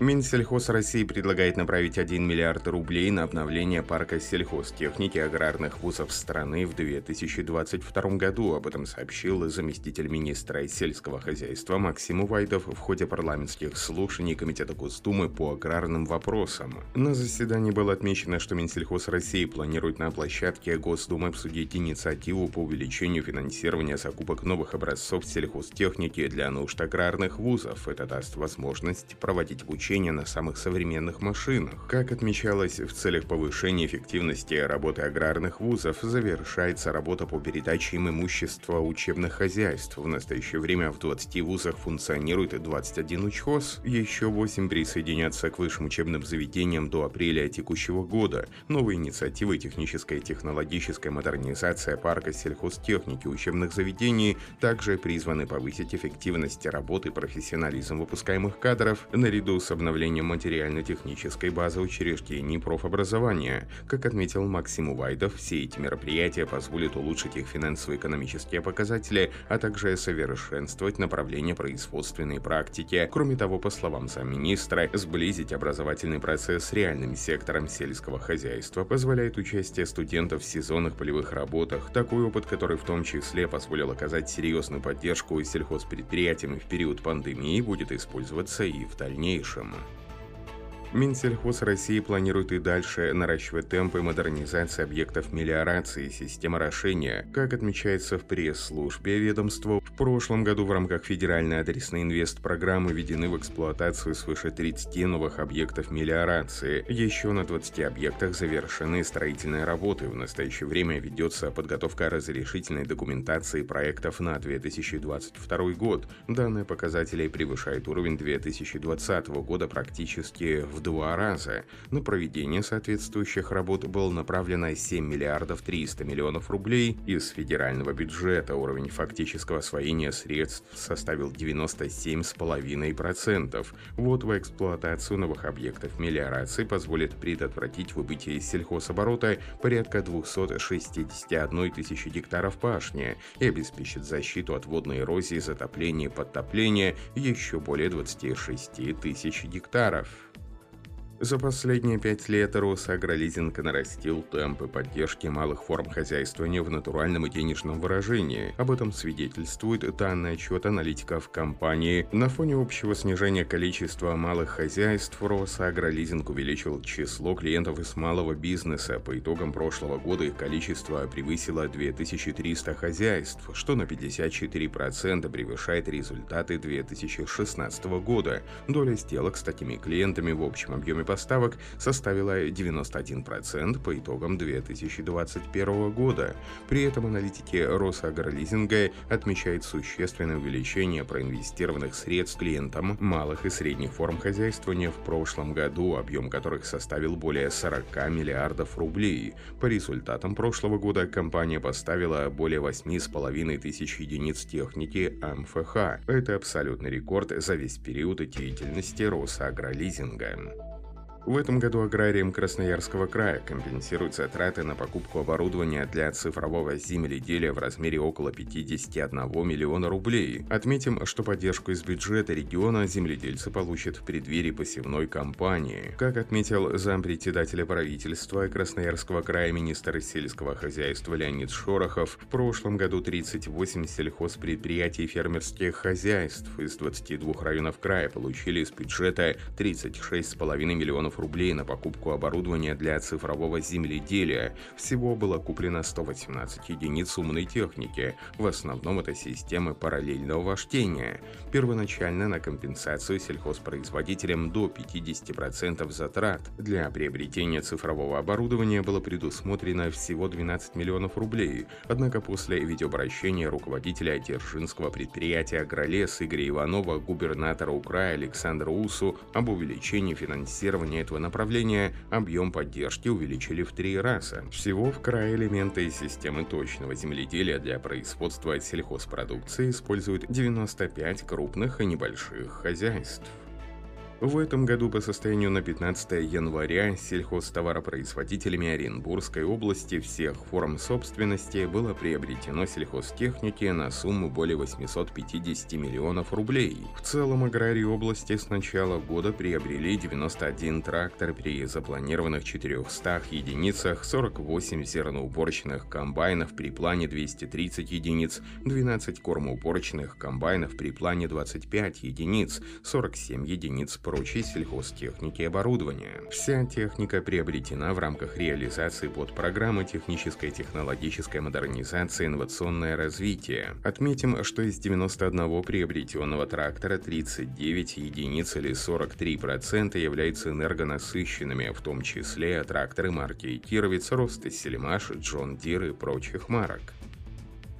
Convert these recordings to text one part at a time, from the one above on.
Минсельхоз России предлагает направить 1 миллиард рублей на обновление парка сельхозтехники аграрных вузов страны в 2022 году. Об этом сообщил заместитель министра сельского хозяйства Максим Увайдов в ходе парламентских слушаний Комитета Госдумы по аграрным вопросам. На заседании было отмечено, что Минсельхоз России планирует на площадке Госдумы обсудить инициативу по увеличению финансирования закупок новых образцов сельхозтехники для нужд аграрных вузов. Это даст возможность проводить обучение обучения на самых современных машинах. Как отмечалось, в целях повышения эффективности работы аграрных вузов завершается работа по передаче им имущества учебных хозяйств. В настоящее время в 20 вузах функционирует 21 учхоз, еще 8 присоединятся к высшим учебным заведениям до апреля текущего года. Новые инициативы техническая и технологическая модернизация парка сельхозтехники учебных заведений также призваны повысить эффективность работы и профессионализм выпускаемых кадров наряду с обновлением материально-технической базы учреждений профобразования. Как отметил Максим Увайдов, все эти мероприятия позволят улучшить их финансово-экономические показатели, а также совершенствовать направление производственной практики. Кроме того, по словам замминистра, сблизить образовательный процесс с реальным сектором сельского хозяйства позволяет участие студентов в сезонных полевых работах. Такой опыт, который в том числе позволил оказать серьезную поддержку сельхозпредприятиям в период пандемии, будет использоваться и в дальнейшем. someone. Минсельхоз России планирует и дальше наращивать темпы модернизации объектов мелиорации и системы орошения. Как отмечается в пресс-службе ведомства, в прошлом году в рамках федеральной адресной инвест-программы введены в эксплуатацию свыше 30 новых объектов мелиорации. Еще на 20 объектах завершены строительные работы. В настоящее время ведется подготовка разрешительной документации проектов на 2022 год. Данные показатели превышают уровень 2020 года практически в в два раза. На проведение соответствующих работ было направлено 7 миллиардов 300 миллионов рублей из федерального бюджета. Уровень фактического освоения средств составил 97,5%. Вот в эксплуатацию новых объектов мелиорации позволит предотвратить выбытие из сельхозоборота порядка 261 тысячи гектаров пашни и обеспечит защиту от водной эрозии, затопления и подтопления еще более 26 тысяч гектаров. За последние пять лет Росагролизинг нарастил темпы поддержки малых форм хозяйствования в натуральном и денежном выражении. Об этом свидетельствует данный отчет аналитиков компании. На фоне общего снижения количества малых хозяйств Росагролизинг увеличил число клиентов из малого бизнеса. По итогам прошлого года их количество превысило 2300 хозяйств, что на 54% превышает результаты 2016 года. Доля сделок с такими клиентами в общем объеме поставок составила 91% по итогам 2021 года. При этом аналитики Росагролизинга отмечают существенное увеличение проинвестированных средств клиентам малых и средних форм хозяйствования в прошлом году, объем которых составил более 40 миллиардов рублей. По результатам прошлого года компания поставила более 8,5 тысяч единиц техники МФХ. Это абсолютный рекорд за весь период деятельности Росагролизинга. В этом году аграриям Красноярского края компенсируют затраты на покупку оборудования для цифрового земледелия в размере около 51 миллиона рублей. Отметим, что поддержку из бюджета региона земледельцы получат в преддверии посевной кампании. Как отметил зампредседателя правительства Красноярского края министр сельского хозяйства Леонид Шорохов, в прошлом году 38 сельхозпредприятий и фермерских хозяйств из 22 районов края получили из бюджета 36,5 миллионов рублей на покупку оборудования для цифрового земледелия. Всего было куплено 118 единиц умной техники. В основном это системы параллельного вождения. Первоначально на компенсацию сельхозпроизводителям до 50% затрат. Для приобретения цифрового оборудования было предусмотрено всего 12 миллионов рублей. Однако после видеообращения руководителя Держинского предприятия «Агролес» Игоря Иванова губернатора Украины Александра Усу об увеличении финансирования этого направления объем поддержки увеличили в три раза. Всего в крае элементы системы точного земледелия для производства сельхозпродукции используют 95 крупных и небольших хозяйств. В этом году по состоянию на 15 января сельхозтоваропроизводителями Оренбургской области всех форм собственности было приобретено сельхозтехники на сумму более 850 миллионов рублей. В целом аграрии области с начала года приобрели 91 трактор при запланированных 400 единицах, 48 зерноуборочных комбайнов при плане 230 единиц, 12 кормоуборочных комбайнов при плане 25 единиц, 47 единиц прочей сельхозтехники и оборудования. Вся техника приобретена в рамках реализации подпрограммы технической и технологической модернизации инновационное развитие. Отметим, что из 91 приобретенного трактора 39 единиц или 43% являются энергонасыщенными, в том числе тракторы марки Кировец, Ростес, Селимаш, Джон Дир и прочих марок.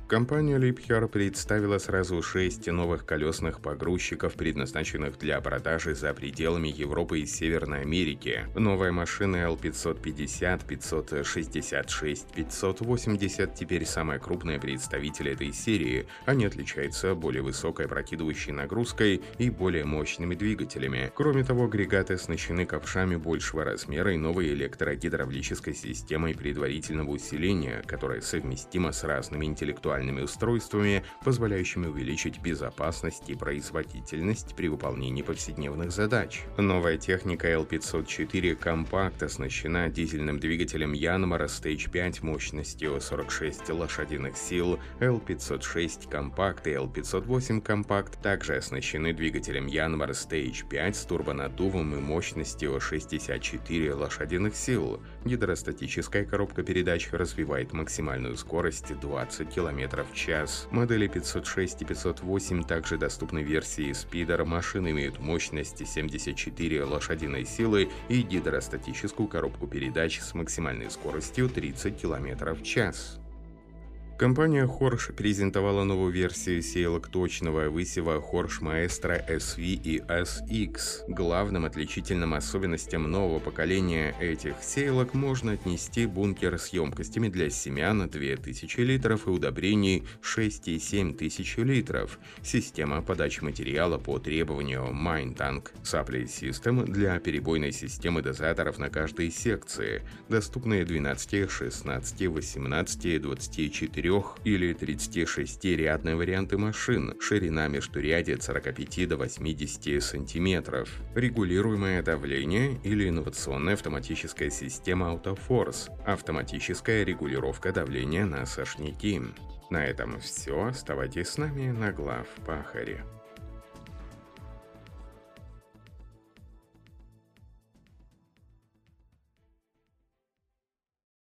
Компания Liebherr представила сразу шесть новых колесных погрузчиков, предназначенных для продажи за пределами Европы и Северной Америки. Новая машина L550, 566, 580 теперь самая крупная представитель этой серии. Они отличаются более высокой прокидывающей нагрузкой и более мощными двигателями. Кроме того, агрегаты оснащены ковшами большего размера и новой электрогидравлической системой предварительного усиления, которая совместима с разными интеллектуальными индивидуальными устройствами, позволяющими увеличить безопасность и производительность при выполнении повседневных задач. Новая техника L504 Compact оснащена дизельным двигателем Yanmar Stage 5 мощностью 46 лошадиных сил, L506 Compact и L508 Compact также оснащены двигателем Yanmar Stage 5 с турбонаддувом и мощностью 64 лошадиных сил. Гидростатическая коробка передач развивает максимальную скорость 20 км км в час. Модели 506 и 508 также доступны версии Speeder. Машины имеют мощности 74 лошадиной силы и гидростатическую коробку передач с максимальной скоростью 30 км в час. Компания Horsch презентовала новую версию сеялок точного высева Horsch Maestro SV и SX. Главным отличительным особенностям нового поколения этих сеялок можно отнести бункер с емкостями для семян 2000 литров и удобрений 6,7 тысяч литров, система подачи материала по требованию MineTank, Supply System для перебойной системы дозаторов на каждой секции, доступные 12, 16, 18, 24 или 36-рядные варианты машин, ширина междурядия от 45 до 80 см, регулируемое давление или инновационная автоматическая система AutoForce, автоматическая регулировка давления на сошники. На этом все. Оставайтесь с нами на глав Пахаре.